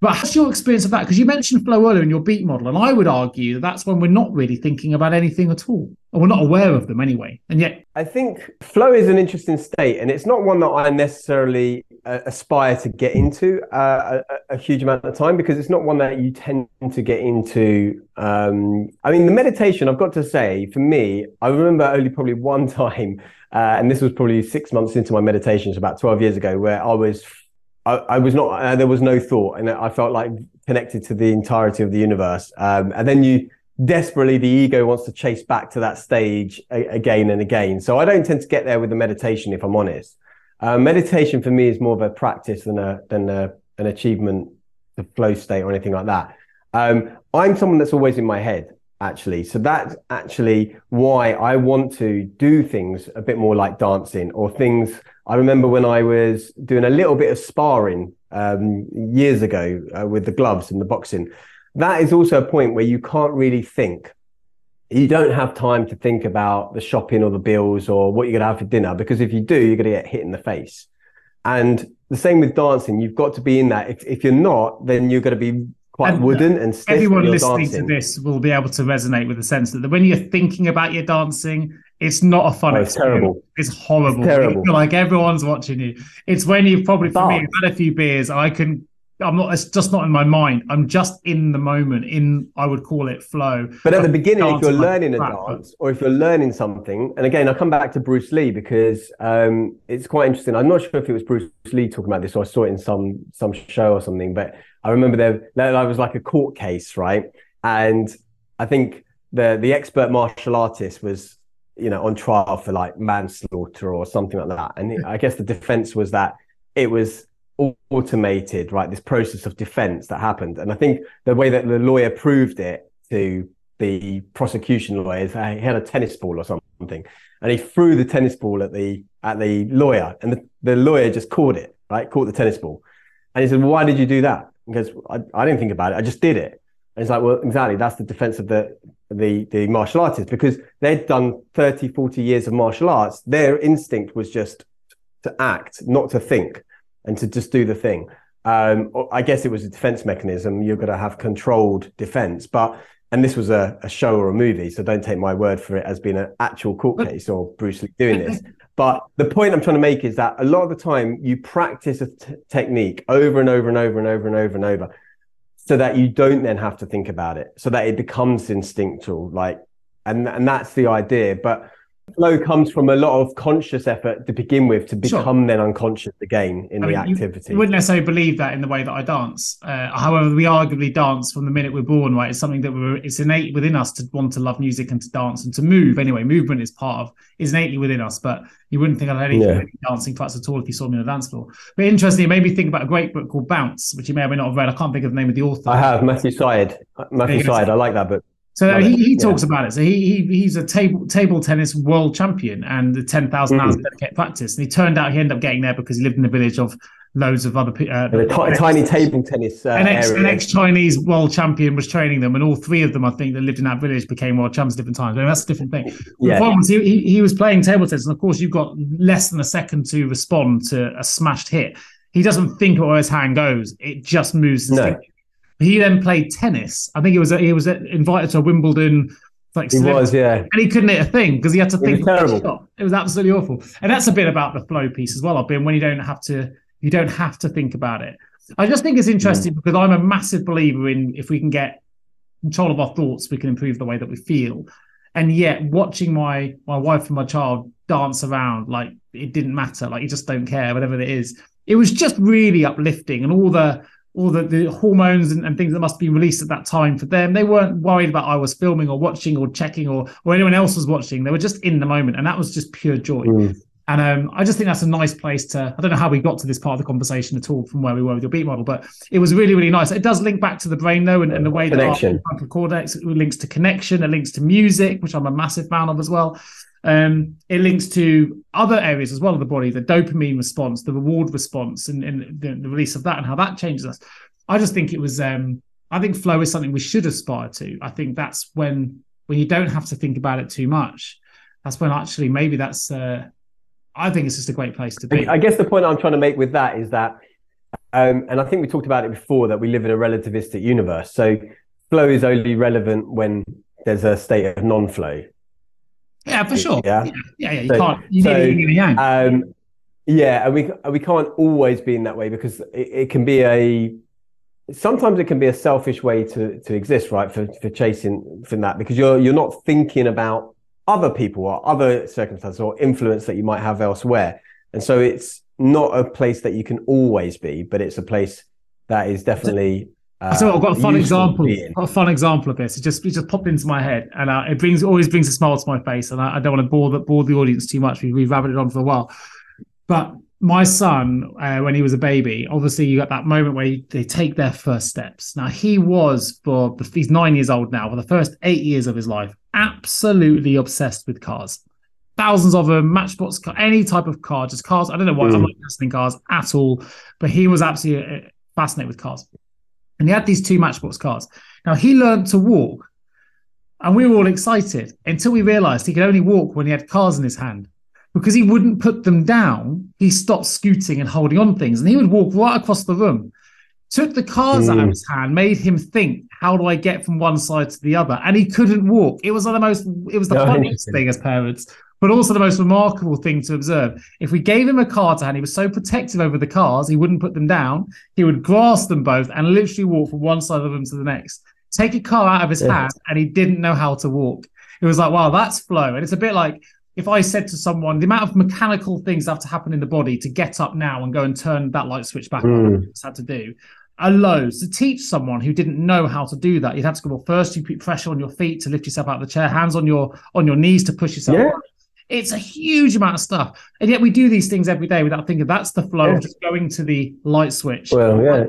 But how's your experience of that? Because you mentioned flow earlier in your beat model, and I would argue that that's when we're not really thinking about anything at all, or we're not aware of them anyway. And yet, I think flow is an interesting state, and it's not one that I necessarily aspire to get into uh, a, a huge amount of time because it's not one that you tend to get into. Um, I mean, the meditation, I've got to say, for me, I remember only probably one time, uh, and this was probably six months into my meditations about 12 years ago, where I was. I, I was not. Uh, there was no thought, and I felt like connected to the entirety of the universe. Um, and then you desperately the ego wants to chase back to that stage a- again and again. So I don't tend to get there with the meditation, if I'm honest. Uh, meditation for me is more of a practice than a than a, an achievement, the flow state or anything like that. Um, I'm someone that's always in my head, actually. So that's actually why I want to do things a bit more like dancing or things. I remember when I was doing a little bit of sparring um, years ago uh, with the gloves and the boxing that is also a point where you can't really think. You don't have time to think about the shopping or the bills or what you're going to have for dinner because if you do, you're going to get hit in the face. And the same with dancing. You've got to be in that. If, if you're not, then you're going to be quite And wooden and stiff everyone listening dancing. to this will be able to resonate with the sense that when you're thinking about your dancing, it's not a fun Oh, it's experience. terrible. It's horrible. It's terrible. Like everyone's watching you. It's when you probably, for me, had a few beers. I can, I'm not, it's just not in my mind. I'm just in the moment, in, I would call it flow. But at the beginning, if you're like learning a crap, dance or if you're learning something, and again, I come back to Bruce Lee because um, it's quite interesting. I'm not sure if it was Bruce Lee talking about this or I saw it in some some show or something, but I remember there there there was like a court case, right? And I think the the expert martial artist was you know on trial for like manslaughter or something like that, and I guess the defense was that it was automated, right? This process of defense that happened. And I think the way that the lawyer proved it to the prosecution lawyer is uh, he had a tennis ball or something, and he threw the tennis ball at the at the lawyer, and the, the lawyer just caught it, right? Caught the tennis ball. And he said, well, why did you do that? Goes, I, I didn't think about it. I just did it. And it's like, well, exactly. That's the defense of the, the, the martial artist because they'd done 30, 40 years of martial arts. Their instinct was just to act, not to think and to just do the thing. Um, I guess it was a defense mechanism. You're going to have controlled defense, but and this was a, a show or a movie, so don't take my word for it as being an actual court case or Bruce Lee doing this. But the point I'm trying to make is that a lot of the time you practice a t- technique over and over and over and over and over and over, so that you don't then have to think about it, so that it becomes instinctual. Like, and and that's the idea. But flow comes from a lot of conscious effort to begin with to Sure. become then unconscious again in I the mean, activity. You wouldn't necessarily believe that in the way that I dance. Uh, however, we arguably dance from the minute we're born, right? It's something that we're, it's innate within us to want to love music and to dance and to move. Anyway, movement is part of, is innately within us, but you wouldn't think I'd have anything Yeah. dancing class at all if you saw me on a dance floor. But interestingly, it made me think about a great book called Bounce, which you may or may not have read. I can't think of the name of the author. I have Matthew Syed. Matthew. Syed. I like that book. So he, he talks yeah. about it. So he, he he's a table table tennis world champion and the ten thousand mm-hmm. hours of dedicated practice. And he turned out he ended up getting there because he lived in the village of loads of other uh, a t- tiny table tennis. Uh, an, ex, an ex Chinese world champion was training them, and all three of them, I think, that lived in that village became world champions at different times. I mean, that's a different thing. Yeah. The was he, he, he was playing table tennis, and of course, you've got less than a second to respond to a smashed hit. He doesn't think where his hand goes; it just moves. No. He then played tennis. I think he was he was invited to a Wimbledon. Like he was, yeah, and he couldn't hit a thing because he had to it think. Terrible. It was absolutely awful, and that's a bit about the flow piece as well. I've been when you don't have to you don't have to think about it. I just think it's interesting mm. because I'm a massive believer in if we can get control of our thoughts, we can improve the way that we feel. And yet, watching my my wife and my child dance around like it didn't matter, like you just don't care, whatever it is. It was just really uplifting, and all the all the, the hormones and, and, things that must be released at that time for them. They weren't worried about I was filming or watching or checking or or anyone else was watching. They were just in the moment, and that was just pure joy. Mm. And um, I just think that's a nice place to. I don't know how we got to this part of the conversation at all from where we were with your beat model, but it was really, really nice. It does link back to the brain though, and, and the way connection. that frontal cortex links to connection, it links to music, which I'm a massive fan of as well. Um, it links to other areas as well of the body, the dopamine response, the reward response, and, and the, the, release of that, and how that changes us. I just think it was. Um, I think flow is something we should aspire to. I think that's when when you don't have to think about it too much. That's when actually maybe that's. Uh, I think it's just a great place to be. I guess the point I'm trying to make with that is that, um, and I think we talked about it before, that we live in a relativistic universe. So flow is only relevant when there's a state of non-flow. Yeah, for sure. Yeah, yeah, yeah. yeah. You so, can't. You so, need yang. Um, yeah, and we we can't always be in that way because it, it can be a sometimes it can be a selfish way to to exist, right? For for chasing from that because you're you're not thinking about other people or other circumstances or influence that you might have elsewhere. And so it's not a place that you can always be, but it's a place that is definitely. Uh, so I've got a fun example. Got a fun example of this. It just it just popped into my head, and uh, it brings always brings a smile to my face. And I, I don't want to bore the bore the audience too much. We, we've rabbited on for a while, but my son, uh, when he was a baby, obviously you got that moment where they take their first steps. Now he was for the, he's nine years old now. For the first eight years of his life, absolutely obsessed with cars. Thousands of them, Matchbox, car, any type of car, just cars. I don't know why mm. I'm not interested in cars at all, but he was absolutely uh, fascinated with cars. And he had these two Matchbox cars. Now he learned to walk, and we were all excited until we realised he could only walk when he had cars in his hand because he wouldn't put them down, he stopped scooting and holding on things, and he would walk right across the room. Took the cars mm. out of his hand, made him think, "How do I get from one side to the other?" And he couldn't walk. It was the most, it was the no, funniest thing as parents, but also the most remarkable thing to observe. If we gave him a card to hand, he was so protective over the cars, he wouldn't put them down. He would grasp them both and literally walk from one side of the room to the next. Take a car out of his yeah. hand, and he didn't know how to walk. It was like, wow, that's flow. And it's a bit like if I said to someone the amount of mechanical things that have to happen in the body to get up now and go and turn that light switch back mm. on, it's had to do are loads. To teach someone who didn't know how to do that, you'd have to go well, first you put pressure on your feet to lift yourself out of the chair, hands on your on your knees to push yourself. Yeah. It's a huge amount of stuff, and yet we do these things every day without thinking that's the flow yeah. of just going to the light switch. Well, yeah.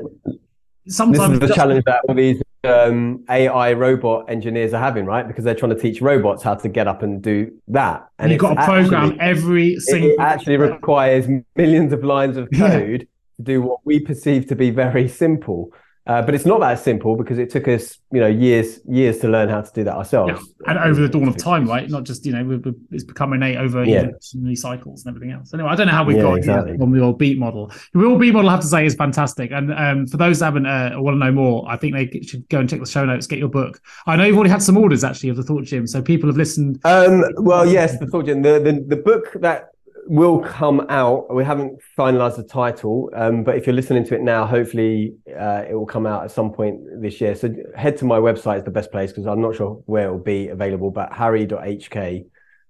Sometimes this is the challenge that all these um, AI robot engineers are having, right? Because they're trying to teach robots how to get up and do that. And you've got to program every single. It actually requires millions of lines of code yeah. to do what we perceive to be very simple. Uh, but it's not that simple because it took us, you know, years years to learn how to do that ourselves. Yeah. And over the dawn of time, right? Not just you know, it's become innate over yeah. cycles and everything else. Anyway, I don't know how we yeah, got exactly. from the old beat model. The real beat model, I have to say, is fantastic. And um, for those that haven't uh, want to know more, I think they should go and check the show notes, get your book. I know you've already had some orders actually of the Thought Gym, so people have listened. Um, well, yes, the Thought Gym, the, the the book that will come out. We haven't finalized the title, um, but if you're listening to it now, hopefully uh, it will come out at some point this year. So head to my website is the best place because I'm not sure where it will be available, but hari.hk,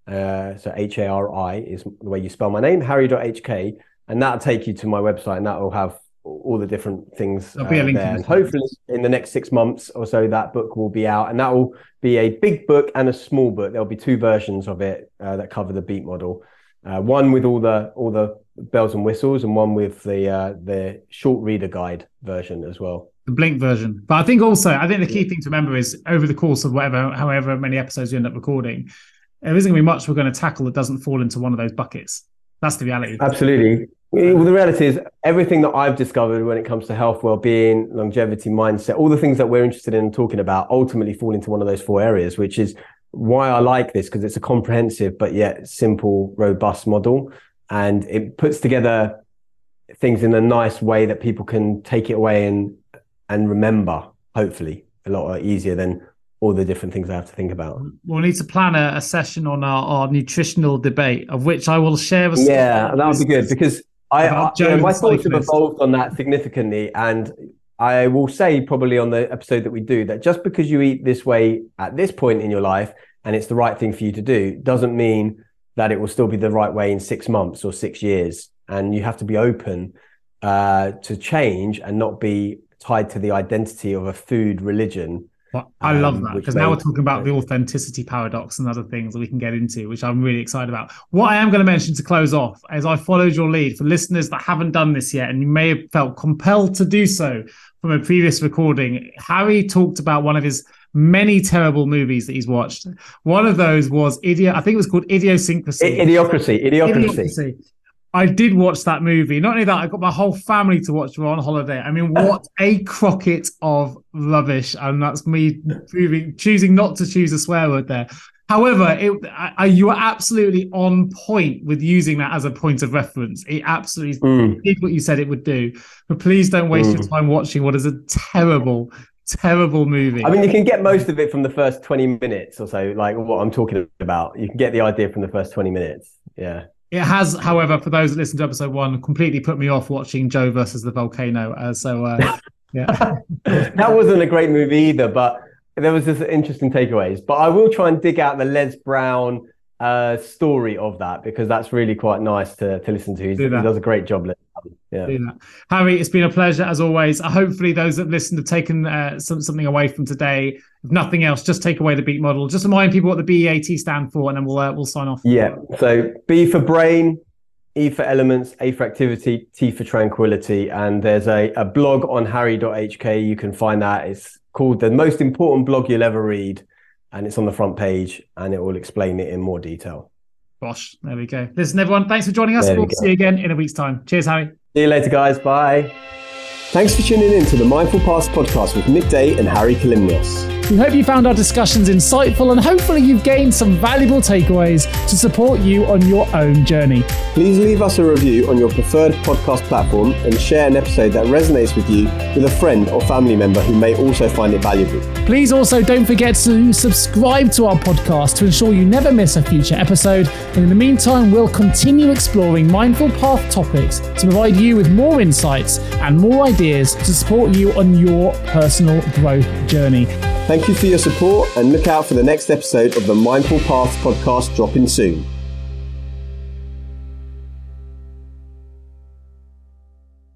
uh, so H A R I is the way you spell my name, hari.hk, and that'll take you to my website and that will have all the different things uh, there. And hopefully in the next six months or so, that book will be out and that will be a big book and a small book. There'll be two versions of it uh, that cover the beat model. Uh, one with all the all the bells and whistles, and one with the uh, the short reader guide version as well. the blink version. But I think also, I think the key thing to remember is over the course of whatever, however many episodes you end up recording, there isn't going to be much we're going to tackle that doesn't fall into one of those buckets. That's the reality. Absolutely. Well, the reality is everything that I've discovered when it comes to health, well-being, longevity, mindset, all the things that we're interested in talking about ultimately fall into one of those four areas, which is why I like this because it's a comprehensive but yet simple, robust model, and it puts together things in a nice way that people can take it away and and remember. Hopefully, a lot uh, easier than all the different things I have to think about. We'll need to plan a, a session on our, our, nutritional debate, of which I will share. A yeah, that would be good because I, I you know, my thoughts have evolved on that significantly, and I will say probably on the episode that we do that just because you eat this way at this point in your life and it's the right thing for you to do doesn't mean that it will still be the right way in six months or six years. And you have to be open uh, to change and not be tied to the identity of a food religion but I love um, that because now we're talking about the authenticity paradox and other things that we can get into, which I'm really excited about. What I am going to mention to close off, as I followed your lead for listeners that haven't done this yet, and you may have felt compelled to do so from a previous recording, Hari talked about one of his many terrible movies that he's watched. One of those was Idiot. I think it was called Idiosyncrasy. Idiocracy. Idiocracy. Idiocracy. I did watch that movie. Not only that, I got my whole family to watch. We're on holiday. I mean, what a crocket of rubbish! And that's me proving, choosing not to choose a swear word there. However, it, I, you are absolutely on point with using that as a point of reference. It absolutely mm. did what you said it would do. But please don't waste mm. your time watching what is a terrible, terrible movie. I mean, you can get most of it from the first 20 minutes or so, like what I'm talking about. You can get the idea from the first 20 minutes. Yeah. It has, however, for those that listen to episode one, completely put me off watching Joe versus the volcano. Uh, so, uh, yeah, that wasn't a great movie either, but there was just interesting takeaways. But I will try and dig out the Les Brown uh, story of that because that's really quite nice to, to listen to. Do he does a great job. Yeah. Hari, it's been a pleasure as always. Hopefully, those that listened have taken uh, some, something away from today. If nothing else, just take away the beat model. Just remind people what the BEAT stand for, and then we'll uh, we'll sign off. Yeah. So B for brain, E for elements, A for activity, T for tranquility. And there's a, a blog on hari.hk. You can find that. It's called The Most Important Blog You'll Ever Read. And it's on the front page and it will explain it in more detail. Bosh. There we go. Listen, everyone, thanks for joining us. There we'll see you again in a week's time. Cheers, Hari. See you later, guys. Bye. Thanks for tuning in to the Mindful Path podcast with Nick Day and Hari Kalymnios. We hope you found our discussions insightful and hopefully you've gained some valuable takeaways to support you on your own journey. Please leave us a review on your preferred podcast platform and share an episode that resonates with you with a friend or family member who may also find it valuable. Please also don't forget to subscribe to our podcast to ensure you never miss a future episode. And in the meantime, we'll continue exploring mindful path topics to provide you with more insights and more ideas to support you on your personal growth journey. Thank you for your support and look out for the next episode of the Mindful Paths podcast dropping soon.